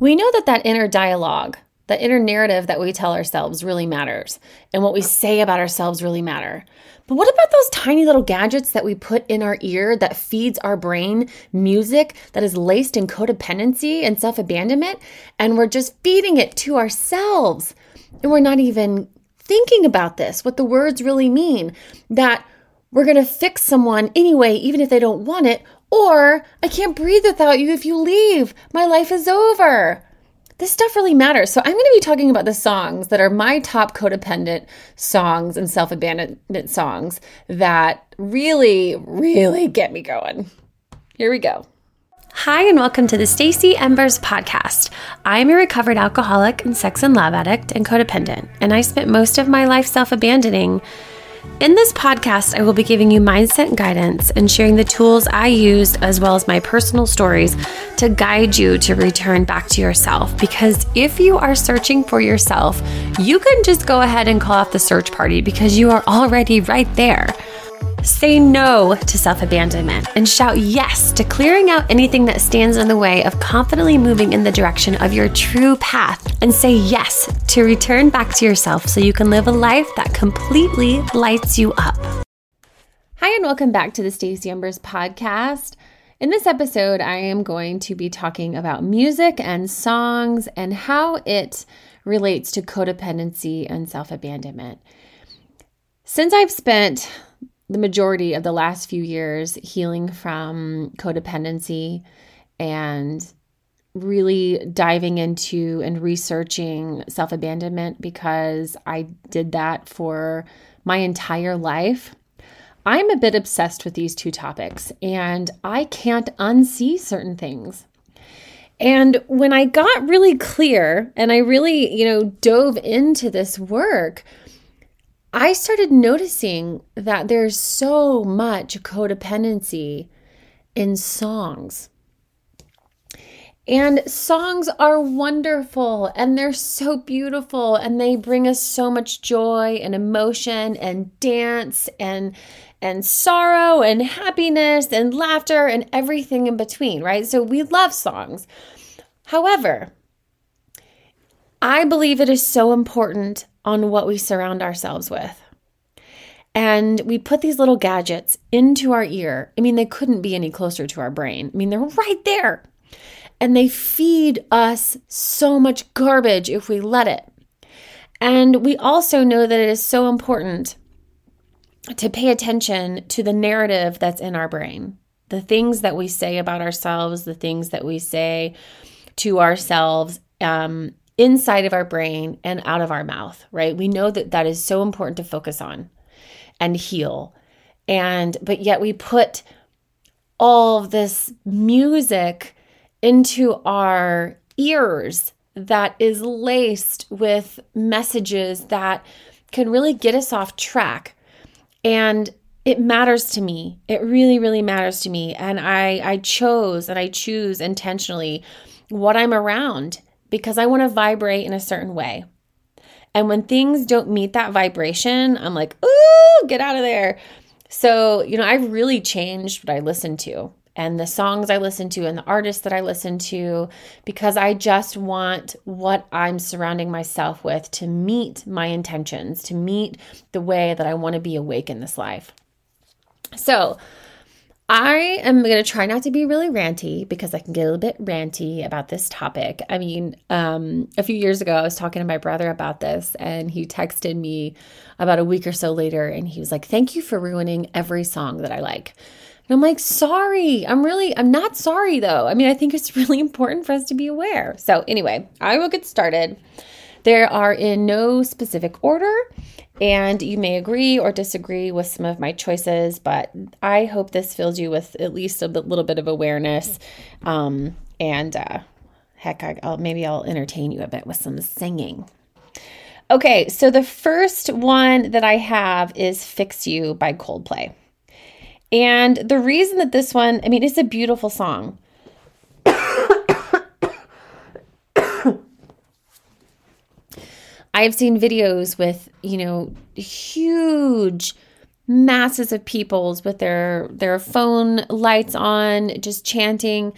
We know that that inner dialogue, that inner narrative that we tell ourselves really matters, and what we say about ourselves really matter. But what about those tiny little gadgets that we put in our ear that feeds our brain music that is laced in codependency and self abandonment? And we're just feeding it to ourselves. And we're not even thinking about this, what the words really mean. That we're going to fix someone anyway, even if they don't want it. Or I can't breathe without you if you leave. My life is over this stuff really matters. So I'm going to be talking about the songs that are my top codependent songs and self abandonment songs that really, really get me going. Here we go. Hi, and welcome to the Stacey Embers podcast. I'm a recovered alcoholic and sex and love addict and codependent, and I spent most of my life self abandoning in this podcast, I will be giving you mindset guidance and sharing the tools I used as well as my personal stories to guide you to return back to yourself. Because if you are searching for yourself, you can just go ahead and call off the search party because you are already right there. Say no to self abandonment and shout yes to clearing out anything that stands in the way of confidently moving in the direction of your true path. And say yes to return back to yourself so you can live a life that completely lights you up. Hi, and welcome back to the Stacey Embers podcast. In this episode, I am going to be talking about music and songs and how it relates to codependency and self abandonment. Since I've spent the majority of the last few years healing from codependency and really diving into and researching self abandonment because I did that for my entire life. I'm a bit obsessed with these two topics and I can't unsee certain things. And when I got really clear and I really, you know, dove into this work, I started noticing that there's so much codependency in songs. And songs are wonderful and they're so beautiful and they bring us so much joy and emotion and dance and and sorrow and happiness and laughter and everything in between, right? So we love songs. However, I believe it is so important on what we surround ourselves with. And we put these little gadgets into our ear. I mean, they couldn't be any closer to our brain. I mean, they're right there. And they feed us so much garbage if we let it. And we also know that it is so important to pay attention to the narrative that's in our brain, the things that we say about ourselves, the things that we say to ourselves, um, inside of our brain and out of our mouth, right? We know that that is so important to focus on and heal. And, but yet we put all this music into our ears that is laced with messages that can really get us off track. And it matters to me. It really, really matters to me. And I, I chose and I choose intentionally what I'm around because I want to vibrate in a certain way. And when things don't meet that vibration, I'm like, ooh, get out of there. So, you know, I've really changed what I listen to and the songs I listen to and the artists that I listen to because I just want what I'm surrounding myself with to meet my intentions, to meet the way that I want to be awake in this life. So, I am going to try not to be really ranty because I can get a little bit ranty about this topic. I mean, um, a few years ago, I was talking to my brother about this, and he texted me about a week or so later, and he was like, Thank you for ruining every song that I like. And I'm like, Sorry. I'm really, I'm not sorry though. I mean, I think it's really important for us to be aware. So, anyway, I will get started. There are in no specific order. And you may agree or disagree with some of my choices, but I hope this fills you with at least a little bit of awareness. Um, and uh, heck, I, will maybe I'll entertain you a bit with some singing. Okay, so the first one that I have is Fix You by Coldplay. And the reason that this one, I mean, it's a beautiful song. I've seen videos with, you know, huge masses of peoples with their their phone lights on just chanting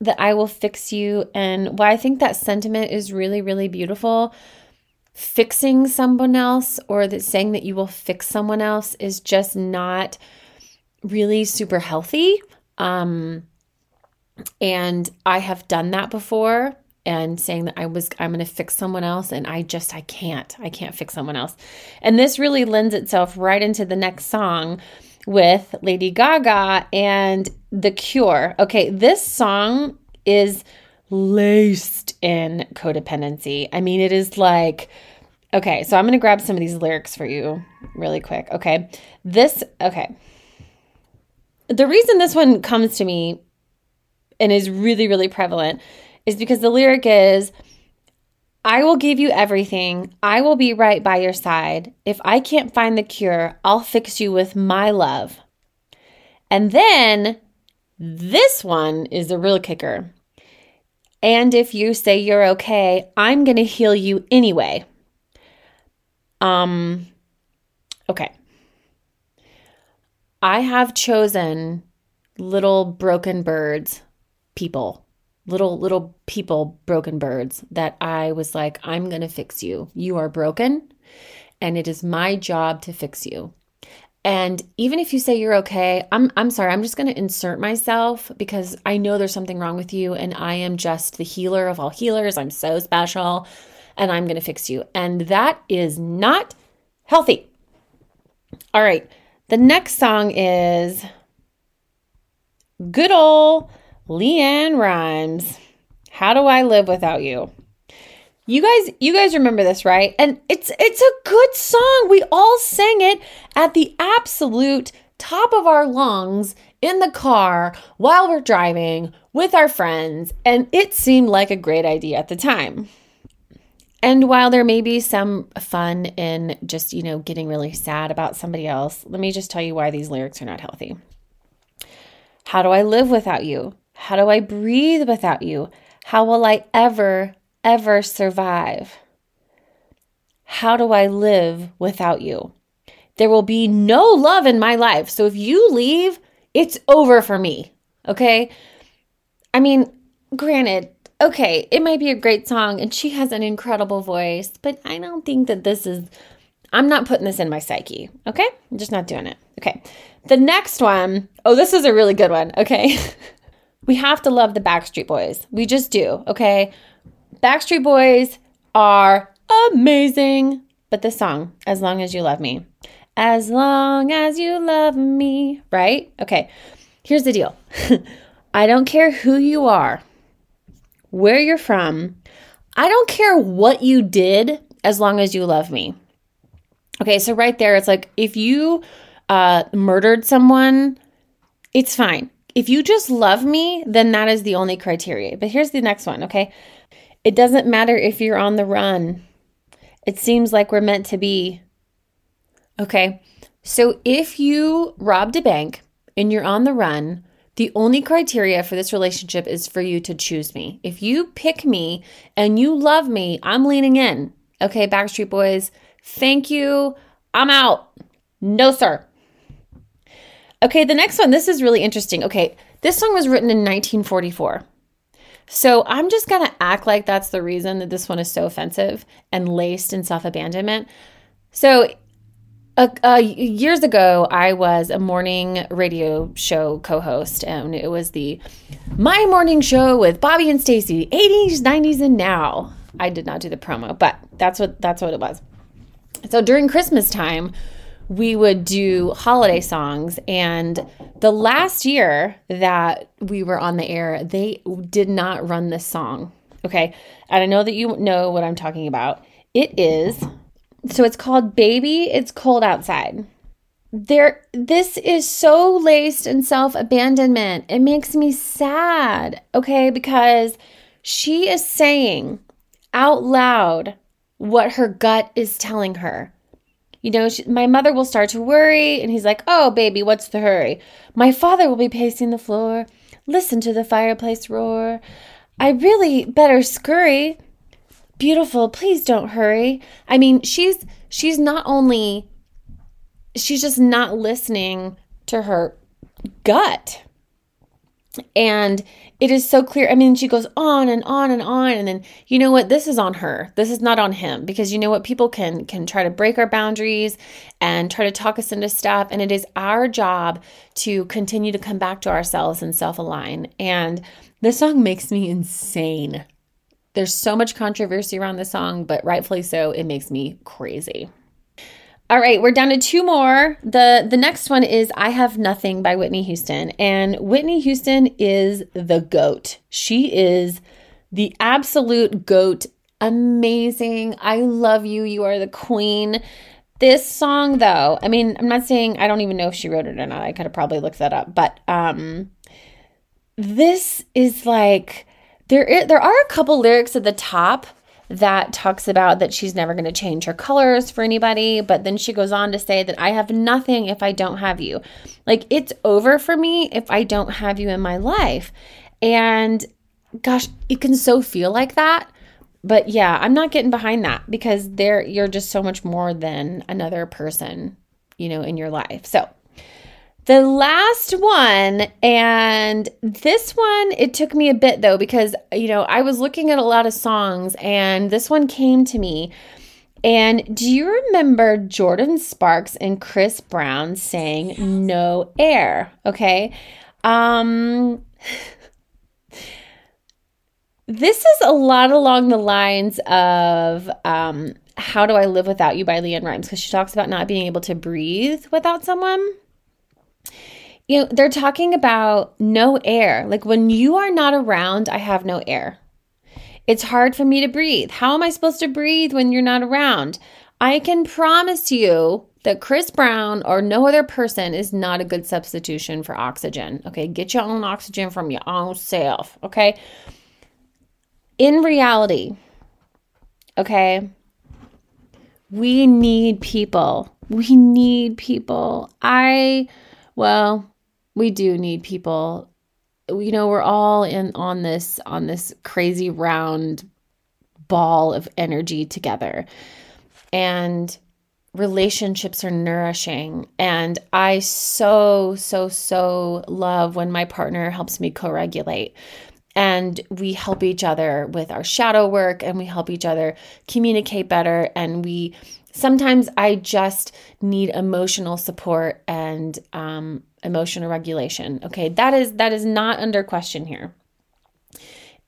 that I will fix you. And why I think that sentiment is really, really beautiful. Fixing someone else or that saying that you will fix someone else is just not really super healthy. Um, and I have done that before and saying that I was I'm going to fix someone else and I just I can't. I can't fix someone else. And this really lends itself right into the next song with Lady Gaga and The Cure. Okay, this song is laced in codependency. I mean, it is like Okay, so I'm going to grab some of these lyrics for you really quick. Okay. This okay. The reason this one comes to me and is really really prevalent is because the lyric is I will give you everything. I will be right by your side. If I can't find the cure, I'll fix you with my love. And then this one is the real kicker. And if you say you're okay, I'm going to heal you anyway. Um okay. I have chosen little broken birds people little little people broken birds that I was like I'm going to fix you. You are broken and it is my job to fix you. And even if you say you're okay, I'm I'm sorry, I'm just going to insert myself because I know there's something wrong with you and I am just the healer of all healers. I'm so special and I'm going to fix you. And that is not healthy. All right. The next song is good old LeAnn Rimes. How do I live without you? You guys, you guys remember this, right? And it's it's a good song. We all sang it at the absolute top of our lungs in the car while we're driving with our friends, and it seemed like a great idea at the time. And while there may be some fun in just, you know, getting really sad about somebody else, let me just tell you why these lyrics are not healthy. How do I live without you? How do I breathe without you? How will I ever, ever survive? How do I live without you? There will be no love in my life. So if you leave, it's over for me. Okay. I mean, granted, okay, it might be a great song and she has an incredible voice, but I don't think that this is, I'm not putting this in my psyche. Okay. I'm just not doing it. Okay. The next one, oh, this is a really good one. Okay. we have to love the Backstreet Boys. We just do, okay? Backstreet Boys are amazing. But this song, As Long as You Love Me, as long as you love me, right? Okay, here's the deal I don't care who you are, where you're from, I don't care what you did as long as you love me. Okay, so right there, it's like if you uh, murdered someone, it's fine. If you just love me, then that is the only criteria. But here's the next one, okay? It doesn't matter if you're on the run. It seems like we're meant to be. Okay. So if you robbed a bank and you're on the run, the only criteria for this relationship is for you to choose me. If you pick me and you love me, I'm leaning in. Okay, Backstreet Boys, thank you. I'm out. No, sir. Okay, the next one, this is really interesting. Okay, this song was written in 1944. So I'm just going to act like that's the reason that this one is so offensive and laced in self abandonment. So uh, uh, years ago, I was a morning radio show co-host, and it was the My Morning Show with Bobby and Stacey, 80s, 90s, and now. I did not do the promo, but that's what that's what it was. So during Christmas time, we would do holiday songs. And the last year that we were on the air, they did not run this song. Okay. And I know that you know what I'm talking about. It is, so it's called Baby, It's Cold Outside. There, this is so laced in self abandonment. It makes me sad. Okay. Because she is saying out loud what her gut is telling her. You know, she, my mother will start to worry, and he's like, Oh, baby, what's the hurry? My father will be pacing the floor. Listen to the fireplace roar. I really better scurry. Beautiful, please don't hurry. I mean, she's she's not only she's just not listening to her gut. And it is so clear. I mean, she goes on and on and on and then you know what? This is on her. This is not on him because you know what? People can can try to break our boundaries and try to talk us into stuff and it is our job to continue to come back to ourselves and self-align. And this song makes me insane. There's so much controversy around the song, but rightfully so, it makes me crazy. All right, we're down to two more. The the next one is I Have Nothing by Whitney Houston. And Whitney Houston is the goat. She is the absolute goat. Amazing. I love you. You are the queen. This song though, I mean, I'm not saying I don't even know if she wrote it or not. I could have probably looked that up, but um this is like there there are a couple lyrics at the top that talks about that she's never going to change her colors for anybody. But then she goes on to say that I have nothing if I don't have you. Like it's over for me if I don't have you in my life. And gosh, it can so feel like that. But yeah, I'm not getting behind that because there you're just so much more than another person, you know, in your life. So the last one, and this one, it took me a bit though, because, you know, I was looking at a lot of songs and this one came to me. And do you remember Jordin Sparks and Chris Brown saying no air? Okay. Um, this is a lot along the lines of um, How Do I Live Without You by LeAnn Rimes, because she talks about not being able to breathe without someone you know, they're talking about no air. Like when you are not around, I have no air. It's hard for me to breathe. How am I supposed to breathe when you're not around? I can promise you that Chris Brown or no other person is not a good substitution for oxygen. Okay, get your own oxygen from your own self. Okay, in reality, okay, we need people. We need people. I, well, we do need people. You know we're all in on this on this crazy round ball of energy together. And relationships are nourishing. And i so so so love when my partner helps me co-regulate. And we help each other with our shadow work and we help each other communicate better. And we sometimes i just need emotional support and um, emotional regulation. Okay, that is that is not under question here.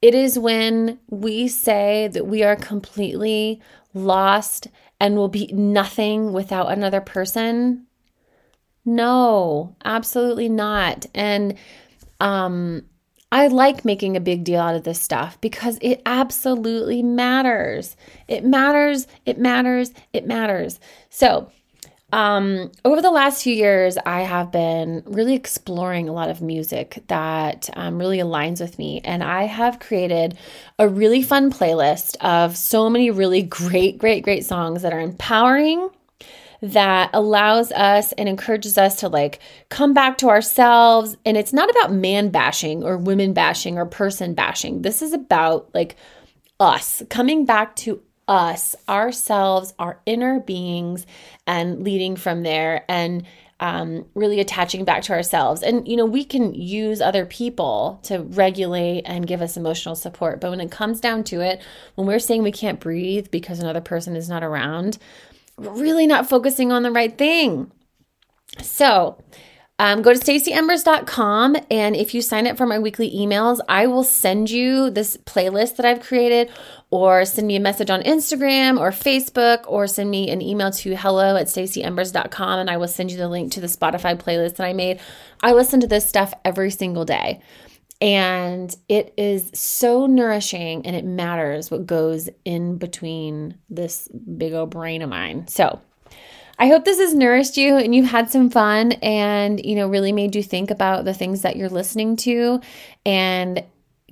It is when we say that we are completely lost and will be nothing without another person. No, absolutely not. And um I like making a big deal out of this stuff because it absolutely matters. It matters, it matters, it matters. So, um, over the last few years, I have been really exploring a lot of music that um, really aligns with me. And I have created a really fun playlist of so many really great, great, great songs that are empowering, that allows us and encourages us to like come back to ourselves. And it's not about man bashing or women bashing or person bashing. This is about like us coming back to us, ourselves, our inner beings, and leading from there and um, really attaching back to ourselves. And, you know, we can use other people to regulate and give us emotional support. But when it comes down to it, when we're saying we can't breathe because another person is not around, we're really not focusing on the right thing. So, um, go to staceyembers.com and if you sign up for my weekly emails, I will send you this playlist that I've created or send me a message on Instagram or Facebook or send me an email to hello at staceyembers.com and I will send you the link to the Spotify playlist that I made. I listen to this stuff every single day. And it is so nourishing and it matters what goes in between this big old brain of mine. So, I hope this has nourished you and you've had some fun and, you know, really made you think about the things that you're listening to. And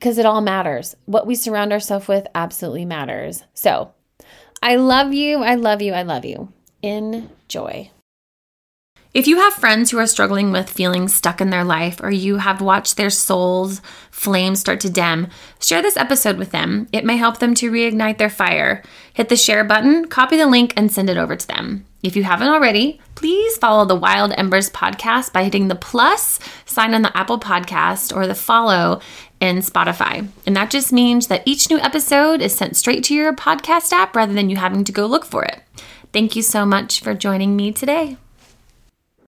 because it all matters. What we surround ourselves with absolutely matters. So I love you. I love you. I love you. Enjoy. If you have friends who are struggling with feeling stuck in their life or you have watched their souls flames start to dim, share this episode with them. It may help them to reignite their fire. Hit the share button, copy the link, and send it over to them. If you haven't already, please follow the Wild Embers podcast by hitting the plus sign on the Apple Podcast or the follow in Spotify. And that just means that each new episode is sent straight to your podcast app rather than you having to go look for it. Thank you so much for joining me today.